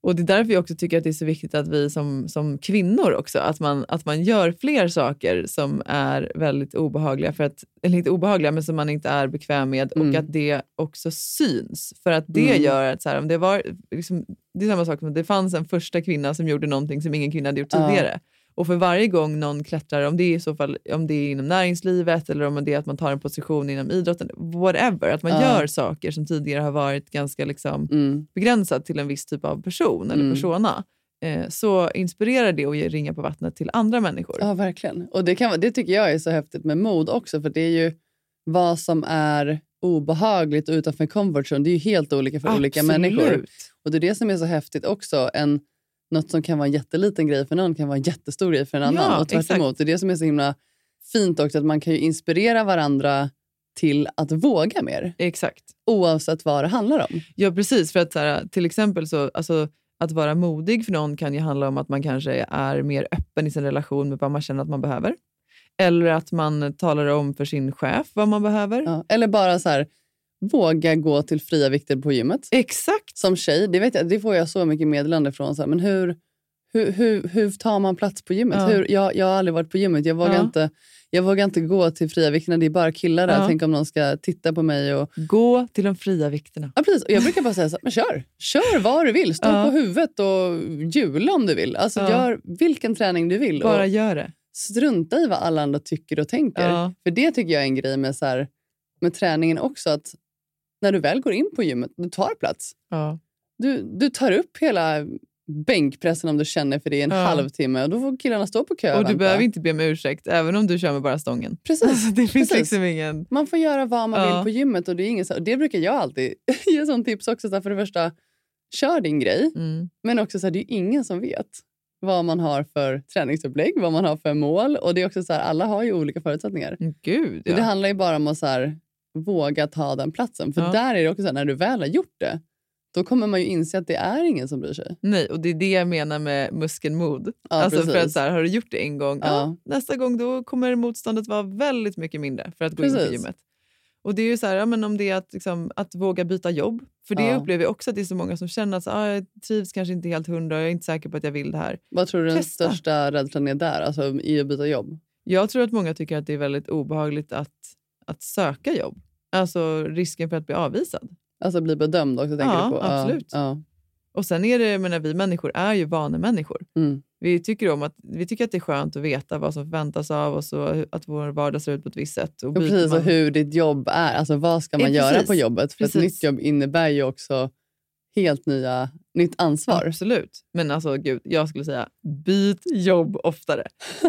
Och det är därför jag också tycker att det är så viktigt att vi som, som kvinnor också, att man, att man gör fler saker som är väldigt obehagliga, för att, eller inte obehagliga, men som man inte är bekväm med och Mm. att det också syns. För att det Mm. gör att så här, om det var, liksom, det är samma sak som att det fanns en första kvinna som gjorde någonting som ingen kvinna hade gjort tidigare. Och för varje gång någon klättrar, om det är, i så fall, om det är inom näringslivet eller om det är att man tar en position inom idrotten, whatever, att man Ja. gör saker som tidigare har varit ganska liksom, mm, begränsad till en viss typ av person eller Mm. persona, eh, så inspirerar det att ge ringa på vattnet till andra människor. Ja, verkligen. Och det, kan, det tycker jag är så häftigt med mod också. För det är ju vad som är obehagligt och utanför comfort zone. Det är ju helt olika för olika människor. Absolut. Och Det är det som är så häftigt också. En, något som kan vara en jätteliten grej för någon kan vara en jättestor grej för en annan. Ja, och tvärt exakt. emot. Det är det som är så himla fint också. Att man kan ju inspirera varandra till att våga mer. Exakt. Oavsett vad det handlar om. Ja, precis. För att så här, till exempel så, alltså, att vara modig för någon kan ju handla om att man kanske är mer öppen i sin relation med vad man känner att man behöver. Eller att man talar om för sin chef vad man behöver. Ja. Eller bara så här, våga gå till fria vikter på gymmet. Exakt. Som tjej, det, vet jag, det får jag så mycket meddelande från. Så här, men hur, hur, hur, hur tar man plats på gymmet? Ja. Hur, jag, jag har aldrig varit på gymmet. Jag vågar, Ja. inte, jag vågar inte gå till fria vikterna. Det är bara killar där. Ja. Tänk om någon ska titta på mig. Och, Gå till de fria vikterna. ja, precis. Och jag brukar bara säga så här, men kör. Kör vad du vill. Stå på huvudet och hjula om du vill. Alltså. Gör vilken träning du vill. Bara Och gör det. strunta i vad alla andra tycker och tänker. För det tycker jag är en grej med, så här, med träningen också. Att när du väl går in på gymmet, du tar plats. Ja. Du, du tar upp hela bänkpressen om du känner för det i en Ja. halvtimme och då får killarna stå på kö Och du vänta. behöver inte be om ursäkt, även om du kör med bara stången. Precis. Alltså, det finns Precis. liksom ingen... Man får göra vad man Ja. vill på gymmet och det är ingen och det brukar jag alltid ge som tips också. Så för det första, kör din grej. Mm. Men också så här, det är ju ingen som vet vad man har för träningsupplägg, vad man har för mål. Och det är också så här, alla har ju olika förutsättningar. Gud, ja. Det handlar ju bara om att så här, våga ta den platsen. För Ja. där är det också så här, när du väl har gjort det, då kommer man ju inse att det är ingen som bryr sig. Nej, och det är det jag menar med muskelmod. Ja, alltså för precis. att så här, har du gjort det en gång, ja. Ja. nästa gång då kommer motståndet vara väldigt mycket mindre för att gå in på Precis. gymmet. Och det är ju så här, men om det är att, liksom, att våga byta jobb. För det upplever jag också att det är så många som känner att så, ah, jag trivs kanske inte helt hundra, jag är inte säker på att jag vill det här. Vad tror du den Testa. största rädslan är där, alltså i att byta jobb? Jag tror att många tycker att det är väldigt obehagligt att, att söka jobb. Alltså risken för att bli avvisad. Alltså bli bedömd också, tänker Ja, du på? absolut. Ja. Och sen är det, menar, vi människor är ju vanemänniskor. Mm. Vi tycker, om att, vi tycker att det är skönt att veta vad som förväntas av oss och att vår vardag ser ut på ett visst sätt. Och Och precis, man- och hur ditt jobb är. Alltså vad ska man Eh, göra på jobbet? För Precis. ett nytt jobb innebär ju också helt nya, nytt ansvar. Absolut. Men alltså gud, jag skulle säga byt jobb oftare.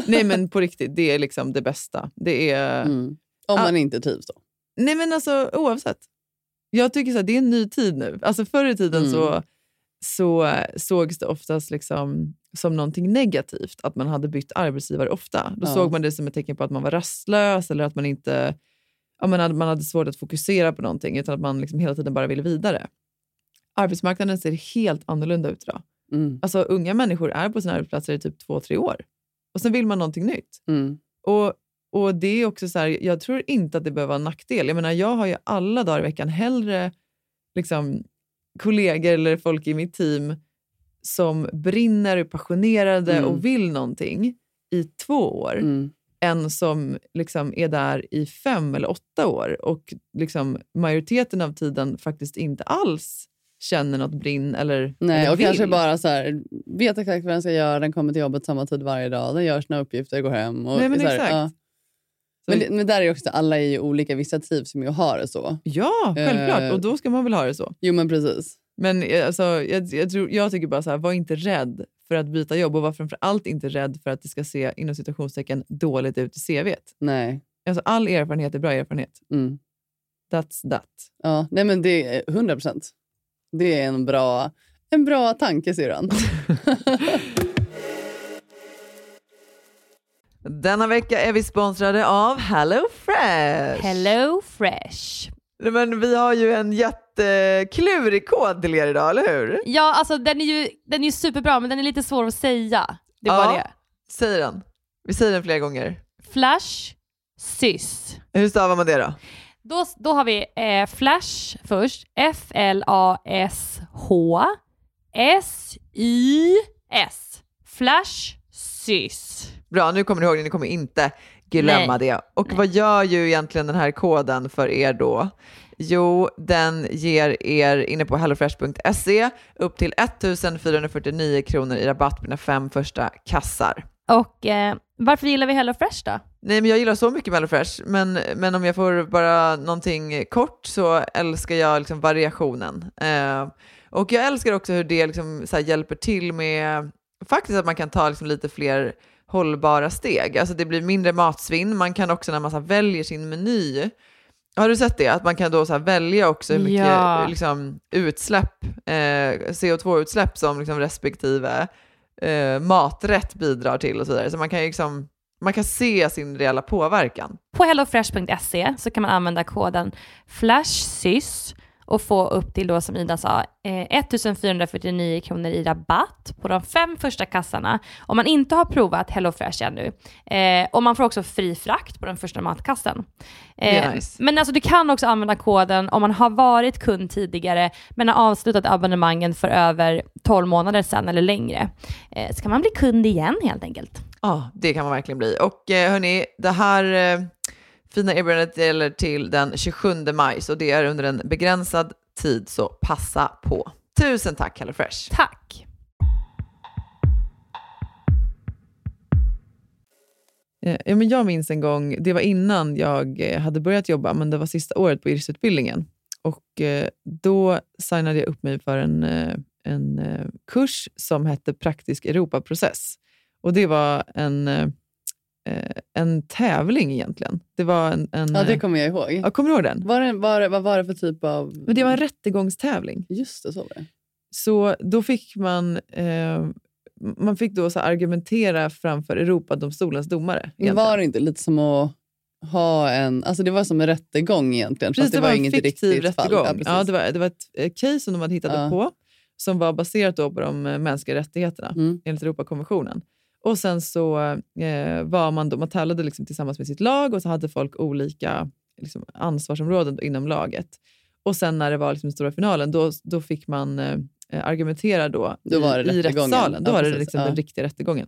Nej men på riktigt, det är liksom det bästa. Det är... Mm. Om Ah. man inte trivs då. Nej men alltså oavsett. Jag tycker så här, det är en ny tid nu. Alltså förr i tiden Mm. så, så sågs det oftast liksom som någonting negativt att man hade bytt arbetsgivare ofta. Då Ja. såg man det som ett tecken på att man var rastlös eller att man inte ja, man hade, man hade svårt att fokusera på någonting utan att man liksom hela tiden bara ville vidare. Arbetsmarknaden ser helt annorlunda ut idag. Mm. Alltså, unga människor är på sina arbetsplatser i typ två, tre år. Och sen vill man någonting nytt. Mm. Och, och det är också så här, Jag tror inte att det behöver vara en nackdel. Jag menar, jag har ju alla dagar i veckan hellre liksom, kollegor eller folk i mitt team som brinner, är passionerade Mm. och vill någonting i två år Mm. än som liksom är där i fem eller åtta år och liksom majoriteten av tiden faktiskt inte alls känner något brinn eller, Nej, eller och kanske vill. bara så här, vet exakt vad den ska göra, den kommer till jobbet samma tid varje dag, den gör sina uppgifter, går hem. Och Nej, men så här, exakt. ja. Men, det, men där är också, alla är ju olika, vissa trivs med att ha det så. Ja, självklart. Eh. Och då ska man väl ha det så. Jo men precis. Men eh, alltså, jag, jag, tror, jag tycker bara så här, var inte rädd för att byta jobb och var framförallt inte rädd för att det ska se inom citationstecken dåligt ut i CVt. Nej. Alltså, all erfarenhet är bra erfarenhet. Mm. That's that. Ja, nej men det är 100 procent. Det är en bra, en bra tanke syrran. Denna vecka är vi sponsrade av HelloFresh. Hello Fresh. Men vi har ju en jätteklurig kod till er idag, eller hur? Ja, alltså den är ju den är superbra men den är lite svår att säga. Det är Ja. bara det. Säg den. Vi säger den flera gånger. Flash sys. Hur stavar man det då? Då, då har vi eh, Flash först. F-L-A-S-H S-Y-S. Flash sys. Bra, nu kommer ni ihåg det. Ni kommer inte glömma Nej. det. Och vad gör ju egentligen den här koden för er då? Jo, den ger er inne på hellofresh.se upp till 1449 kronor i rabatt på dina fem första kassar. Och eh, varför gillar vi Hello Fresh då? Nej, men jag gillar så mycket med HelloFresh, men, men om jag får bara någonting kort så älskar jag liksom variationen. Eh, och jag älskar också hur det liksom här hjälper till med faktiskt att man kan ta liksom lite fler hållbara steg. Alltså det blir mindre matsvinn. Man kan också när man så väljer sin meny Har du sett det? Att man kan då så välja också hur mycket Ja. liksom, utsläpp, eh, CO2-utsläpp som liksom respektive eh, maträtt bidrar till och så vidare. Så man kan, liksom, man kan se sin reella påverkan. På hellofresh.se så kan man använda koden FLASHSYS och få upp till då som Ida sa eh, 1449 kronor i rabatt på de fem första kassarna om man inte har provat HelloFresh ännu. Eh, och man får också fri frakt på den första matkassen. Eh, nice. Men alltså du kan också använda koden om man har varit kund tidigare men har avslutat abonnemangen för över 12 månader sedan eller längre. Eh, så kan man bli kund igen helt enkelt. Ja, det kan man verkligen bli. Och eh, hörni, det här eh, fina erbjudandet gäller till den 27 maj, så det är under en begränsad tid, så passa på. Tusen tack HelloFresh! Tack! Eh, Ja, men jag minns en gång, det var innan jag eh, hade börjat jobba, men det var sista året på yrkesutbildningen. Och eh, då signade jag upp mig för en, en kurs som hette Praktisk Europaprocess. Och det var en, en tävling egentligen. Det var en, en, Ja, det eh, kommer jag ihåg. ja, kommer du ihåg den? Var det, var, det- vad var det för typ av... Men det var en rättegångstävling. Just det, så var det. Så då fick man, eh, man fick då så argumentera framför Europadomstolens domare. Egentligen. var det inte lite som att ha en... Alltså det var som en rättegång egentligen. Precis, fast det, var, en inget riktigt fall. rättegång. Ja, Ja, precis. det, var, det var ett eh, case som de hade hittat Ja. på som var baserat då på de eh, mänskliga rättigheterna Mm. enligt Europakonventionen. Och sen så eh, var man, då, man tävlade liksom tillsammans med sitt lag och så hade folk olika liksom, ansvarsområden inom laget. Och sen när det var liksom, stora finalen, då, då fick man eh, argumentera då, Då var i, det i rättegången. rättssalen. Då Ja, var det liksom Ja. den riktiga rättegången.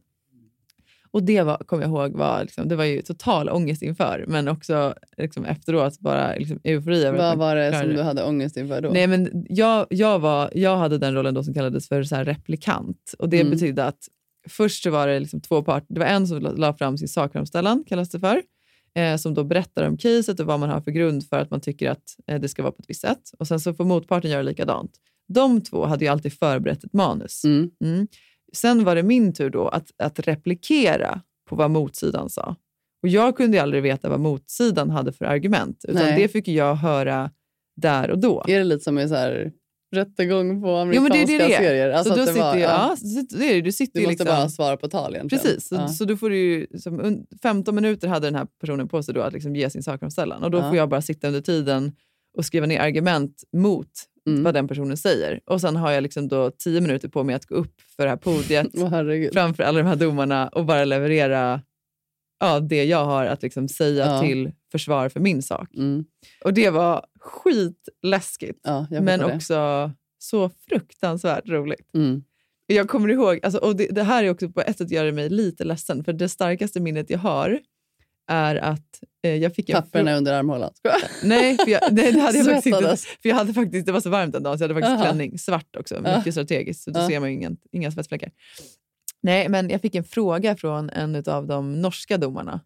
Och det var, kommer jag ihåg, var, liksom, det var ju total ångest inför, men också liksom, efteråt bara liksom, eufori över Vad var det som du hade ångest inför då? Nej, men jag, jag, var, jag hade den rollen då som kallades för så replikant. Och Det Mm. betydde att först så var det liksom två parter. Det var en som la, fram sin sakframställan, kallas det för, eh, som då berättar om caset och vad man har för grund för att man tycker att eh, det ska vara på ett visst sätt. Och Sen så får motparten göra likadant. De två hade ju alltid förberett ett manus. Mm. Mm. Sen var det min tur då att, att replikera på vad motsidan sa. Och Jag kunde ju aldrig veta vad motsidan hade för argument, utan Nej. det fick jag höra där och då. Är det lite som i så här, rättegång på Jo, amerikanska men det är det. serier? Alltså så då sitter var, ja, det är det. Du sitter du måste liksom, bara svara på tal egentligen. Precis, så, Ja. så då får du som, un- 15 minuter hade den här personen på sig då att liksom ge sin sakframställan och då Ja. får jag bara sitta under tiden och skriva ner argument mot Mm. vad den personen säger. Och sen har jag liksom då 10 minuter på mig att gå upp för det här podiet herregud. framför alla de här domarna och bara leverera ja, det jag har att liksom säga Ja. till försvar för min sak. Mm. Och det var skitläskigt, Ja, men det. också så fruktansvärt roligt. Mm. Jag kommer ihåg, alltså, och det, det här är också på ett sätt gör det mig lite ledsen, för det starkaste minnet jag har är att eh, jag fick en Papperna under armhålan. Nej, för jag, nej, det hade jag faktiskt inte. För jag hade faktiskt, det var så varmt den dagen så jag hade faktiskt Aha. klänning, svart också, mycket strategiskt, så då Ja. ser man ju ingen, inga svettfläckar. Nej, men jag fick en fråga från en av de norska domarna.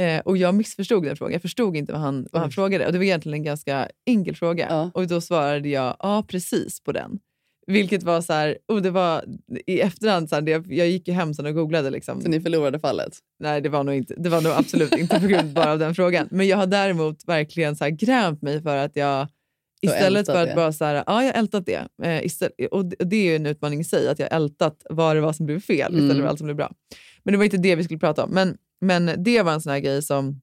Eh, och jag missförstod den frågan. Jag förstod inte vad han, vad han frågade. Och det var egentligen en ganska enkel fråga. Ja. Och då svarade jag ja, precis på den. Vilket var så här, och det var i efterhand, så här, det, jag gick ju hem sen och googlade. Liksom. Så ni förlorade fallet? Nej, det var nog, inte, det var nog absolut inte på grund bara av den frågan. Men jag har däremot verkligen så här grämt mig för att jag istället för att det. bara så här, ja, jag har ältat det. Eh, istället, och det- och det är ju en utmaning i sig, att jag har ältat vad det var som blev fel istället Mm. för allt som blev bra. Men det var inte det vi skulle prata om. Men, men det var en sån här grej som,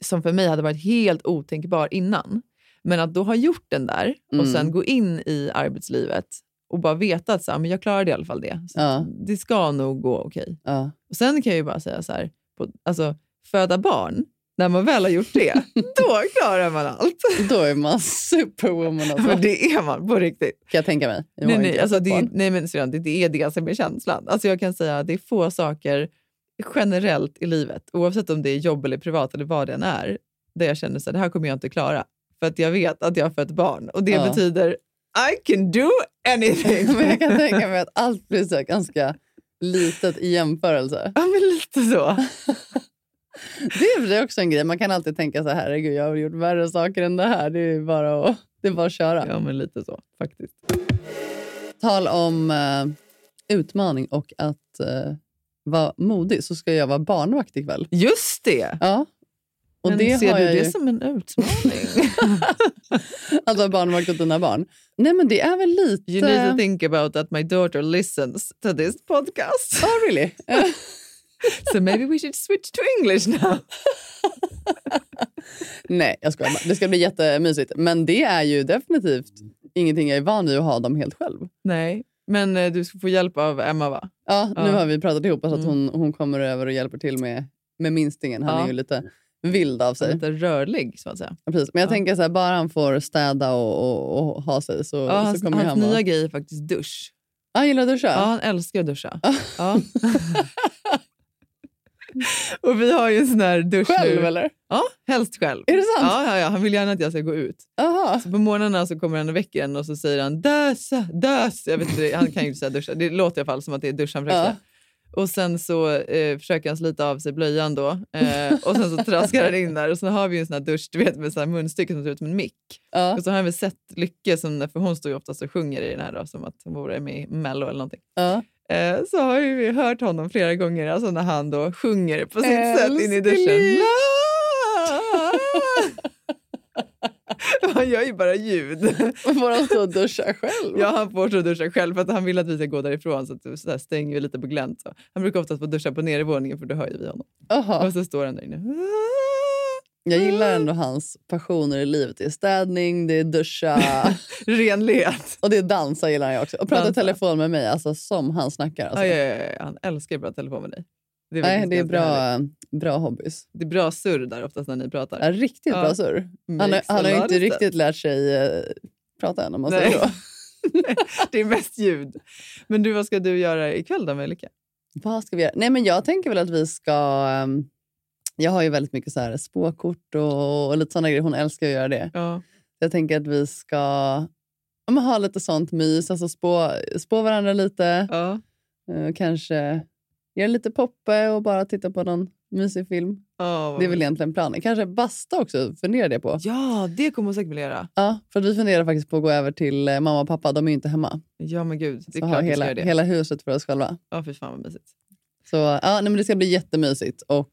som för mig hade varit helt otänkbar innan. Men att då ha gjort den där och Mm. sen gå in i arbetslivet och bara veta att så här, men jag klarade i alla fall det. Ja. Det ska nog gå okej. Ja. Och Sen kan jag ju bara säga så här, på, alltså, föda barn, när man väl har gjort det, då klarar man allt. Då är man superwoman. Alltså. Men det är man på riktigt. Kan jag tänka mig. Jag Nej, nej, alltså, det, barn. nej men Syrran, det, det är det som är känslan. Alltså, jag kan säga att det är få saker generellt i livet, oavsett om det är jobb eller privat eller vad det än är, där jag känner att det här kommer jag inte klara. För att jag vet att jag har fött barn och det Ja. betyder I can do anything. Men jag kan tänka mig att allt blir så ganska litet i jämförelse. ja, men lite så. Det är det är också en grej. Man kan alltid tänka så här, herregud, jag har gjort värre saker än det här. Det är bara att, det är bara att köra. Ja, men lite så faktiskt. Tal om eh, utmaning och att eh, vara modig så ska jag vara barnvakt ikväll. Just det! Ja. Och Men det ser du det ju, som en utmaning? att ha barnvakt åt dina barn. Nej men det är väl lite... you need to think about that my daughter listens to this podcast. Oh, really? so maybe we should switch to English now. Nej, jag skojar bara. Det ska bli jättemysigt. Men det är ju definitivt ingenting jag är van vid att ha dem helt själv. Nej, men eh, du ska få hjälp av Emma va? Ja, nu Ja. har vi pratat ihop oss att Mm. hon, hon kommer över och hjälper till med, med minstingen. Han Ja. är ju lite vild av sig. Lite rörlig så att säga. Ja, Precis. Men jag Ja. tänker så här, bara han får städa och, och, och ha sig så, Ja, så hans kommer hans han vara... nya grej är faktiskt dusch. Ah, han gillar att duscha? Ja, han älskar att duscha. Ja. och vi har ju en sån här dusch Själv nu. eller? Ja, helst själv. Är det sant? Ja, ja, ja, han vill gärna att jag ska gå ut. Aha. Så på morgnarna så kommer han och väcker en och så säger han dösa, dös. Jag vet inte, han kan ju inte säga duscha. Det låter i alla fall som att det är dusch han försöker Ja. Och sen så eh, försöker han slita av sig blöjan då. Eh, och sen så traskar han in där och så har vi ju en sån här dusch du vet, med så här munstycke som ser ut som en mick. Ja. Och så har han väl sett Lycke, som, för hon står ju oftast och sjunger i den här då, som att hon vore med i Mello eller någonting. Ja. Eh, så har ju vi hört honom flera gånger alltså när han då sjunger på sitt sätt in i duschen. Älskling. han gör ju bara ljud. Får han stå och duscha själv? Ja, han får så duscha själv för att han vill att vi ska gå därifrån så, att, så här stänger vi lite på glänt. Så. Han brukar oftast få duscha på nedervåningen för då hör ju vi honom. Aha. Och så står han där inne. Jag gillar ändå hans passioner i livet. Det är städning, det är duscha Renlighet. och det är dansa gillar jag också. Och prata i telefon med mig, alltså som han snackar. Alltså. Ja, ja, ja. Han älskar att prata telefon med dig. Det är, Nej, det är ganska härligt. bra, bra hobbys. Det är bra surr där oftast när ni pratar. Ja, riktigt bra surr. Han, han har inte riktigt lärt sig eh, prata än om man Nej. säger så. det är mest ljud. Men du, vad ska du göra ikväll då med Lycka? Vad ska vi göra? Nej, men jag tänker väl att vi ska... ehm, jag har ju väldigt mycket så här spåkort och, och lite sådana grejer. Hon älskar att göra det. Ja. Jag tänker att vi ska ja, men ha lite sånt mys. Alltså spå, spå varandra lite. Ja. Eh, kanske göra lite poppe och bara titta på någon mysig film. Vad Det är väl egentligen planen. Kanske basta också, funderar det på. ja, det kommer hon säkert vilja göra. Ja, för vi funderar faktiskt på att gå över till eh, mamma och pappa. De är ju inte hemma. Ja, men gud. Det är Så klart hela, det. hela huset för oss själva. Ja, fy fan vad mysigt. Så ja, nej, men det ska bli jättemysigt och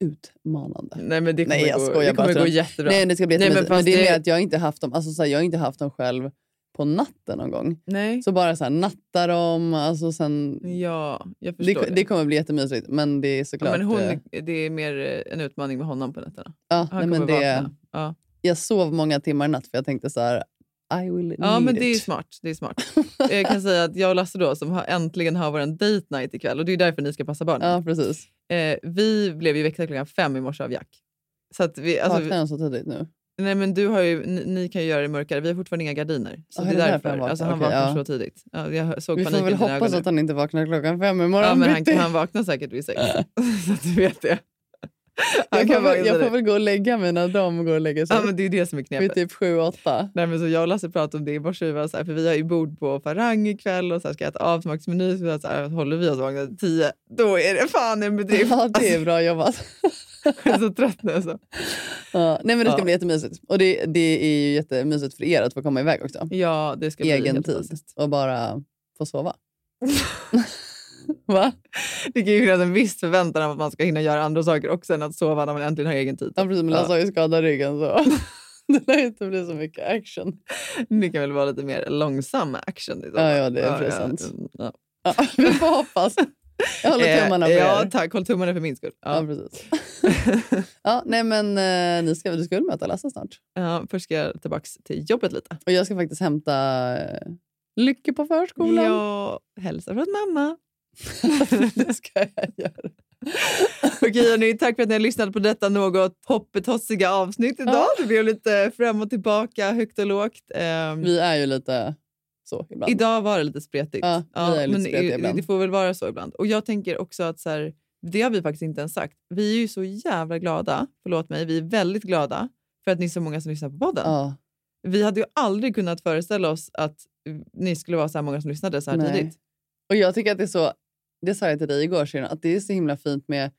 utmanande. Nej, men det kommer, Nej, jag gå, skojar det kommer bara. gå jättebra. Nej, det ska bli Nej, men men, det är det- att jag inte haft dem, alltså, så här, jag har inte haft dem själv på natten någon gång. Nej. Så bara så här, natta dem. Alltså, sen, Ja, jag det, förstår det. det kommer bli jättemysigt, men det är ja, såklart... men hon, eh, det är mer eh, en utmaning med honom på nätterna. ja, Han nej, men det, vakna. Ja. jag sov många timmar i natt för jag tänkte så här, I will Ja, need men det är it. smart. Det är smart. Jag kan säga att jag och Lasse då, som har, äntligen har vår date night ikväll, och det är därför ni ska passa barnen. Ja, precis. Eh, vi blev ju väckta klockan fem i morse av Jack. Så att vi, alltså, Vaknar han så tidigt nu? nej, men du har ju, ni, ni kan ju göra det mörkare. Vi har fortfarande inga gardiner. Så Ja, det är därför han vaknar? alltså, han Okej, vaknar ja. så tidigt. Ja, jag såg Vi får väl hoppas att han inte vaknar klockan fem imorgon Ja, men han, han vaknar säkert vid sex. så att du vet det. Jag, kan väl- jag får väl gå och lägga mig när de går och lägger sig. Ja, men det är det som är knepet. Vid typ sju, åtta. Nej, men så jag och Lasse pratade om det i morse, vi så här, för vi har ju bord på Farang ikväll och så här, ska äta avsmaksmeny. Så här, håller vi oss vakna till tio, då är det fan en bedrift. Ja, det är bra jobbat. Jag är så trött nu. Så. Ja, nej, men det ska Ja. bli jättemysigt. Och det, det är ju jättemysigt för er att få komma iväg också. Ja, det ska bli Egen helt tid och bara få sova. Va? Det kan ju finnas en viss förväntan om att man ska hinna göra andra saker också än att sova när man äntligen har egen tid. Ja, precis, men Lasse har ju skadat ryggen så det lär inte bli så mycket action. Det kan väl vara lite mer långsam action. i Ja, ja, det är present. Ja. Ja, vi får hoppas. Jag håller tummarna för Eh, Ja, er. tack. Håll tummarna för min skull. Ja, Ja. precis. ja, nej, men eh, ni ska, du ska väl möta Lasse snart? Ja, först ska jag tillbaka till jobbet lite. Och jag ska faktiskt hämta eh, Lycke på förskolan. Ja, hälsa från mamma. det ska jag göra. Okej, hörni, tack för att ni har lyssnat på detta något hoppetossiga avsnitt idag. Ja. Det blev lite fram och tillbaka, högt och lågt. Ehm, Vi är ju lite så ibland. Idag var det lite spretigt. Ja, vi är lite men ibland. det får väl vara så ibland. Och jag tänker också att så här, det har vi faktiskt inte ens sagt. Vi är ju så jävla glada, förlåt mig, vi är väldigt glada för att ni är så många som lyssnar på podden. Ja. Vi hade ju aldrig kunnat föreställa oss att ni skulle vara så här många som lyssnade så här Nej. tidigt. Och jag tycker att det är så, det sa jag till dig igår Shirin, att det är så himla fint med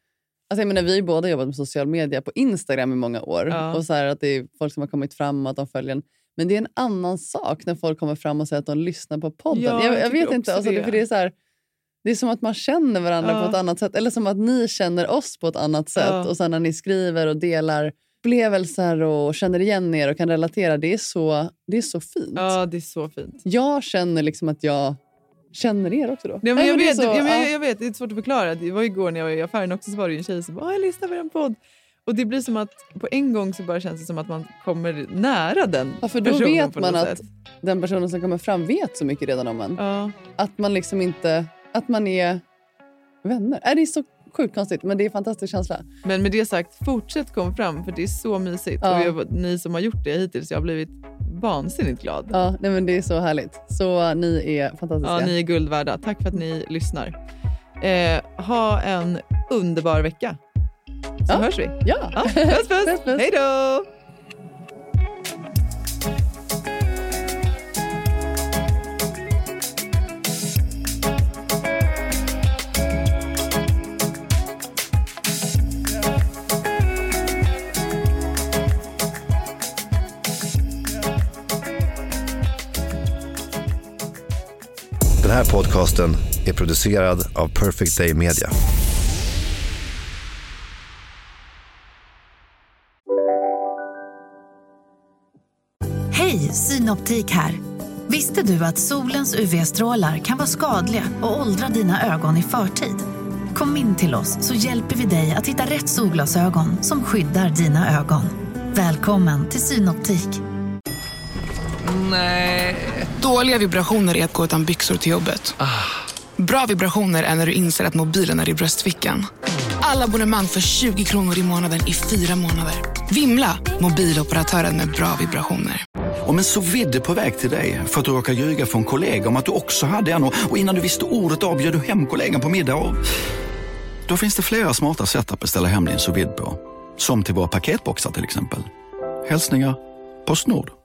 Alltså jag menar, vi båda jobbat med social media på Instagram i många år. Ja. Och så här att det är folk som har kommit fram och att de följer en. Men det är en annan sak när folk kommer fram och säger att de lyssnar på podden. Ja, jag, jag vet inte. Alltså, det. För det är så här, Det är som att man känner varandra Ja. på ett annat sätt. Eller som att ni känner oss på ett annat sätt. Och sen när ni skriver och delar upplevelser och känner igen er och kan relatera. Det är så, det är så fint. Ja, det är så fint. Jag känner liksom att jag känner er också då. Ja, men jag, är vet, så- ja, men ja. jag, jag vet, det är svårt att förklara. Det var igår när jag var i affären också så var det en tjej som bara "Åh, “jag lyssnar på en podd”. Och det blir som att på en gång så bara känns det som att man kommer nära den Ja, för då personen vet man att sätt. den personen som kommer fram vet så mycket redan om en. Ja. Att man liksom inte... Att man är vänner. Äh, det är så sjukt konstigt, men det är en fantastisk känsla. Men med det sagt, fortsätt komma fram för det är så mysigt. Ja. Och jag, ni som har gjort det hittills, jag har blivit vansinnigt glad. Ja, nej, men det är så härligt. Så ni är fantastiska. Ja, ni är guld värda. Tack för att ni lyssnar. Eh, ha en underbar vecka. Så Ja. hörs vi. Ja. Ja, puss, puss. Puss, puss. Hej då! Här podcasten är producerad av Perfect Day Media. Hej, Synoptik här. Visste du att solens UV-strålar kan vara skadliga och åldra dina ögon i förtid? Kom in till oss så hjälper vi dig att hitta rätt solglasögon som skyddar dina ögon. Välkommen till Synoptik. Dåliga vibrationer är att gå utan byxor till jobbet. Bra vibrationer är när du inser att mobilen är i bröstfickan. Alla abonnemang för 20 kronor i månaden i fyra månader. Vimla! Mobiloperatören med bra vibrationer. Om en så vidde på väg till dig för att du råkar ljuga från kollega om att du också hade en och innan du visste ordet av du hem kollegan på middag och... Då finns det flera smarta sätt att beställa hem din sous på. Som till våra paketboxar till exempel. Hälsningar Postnord.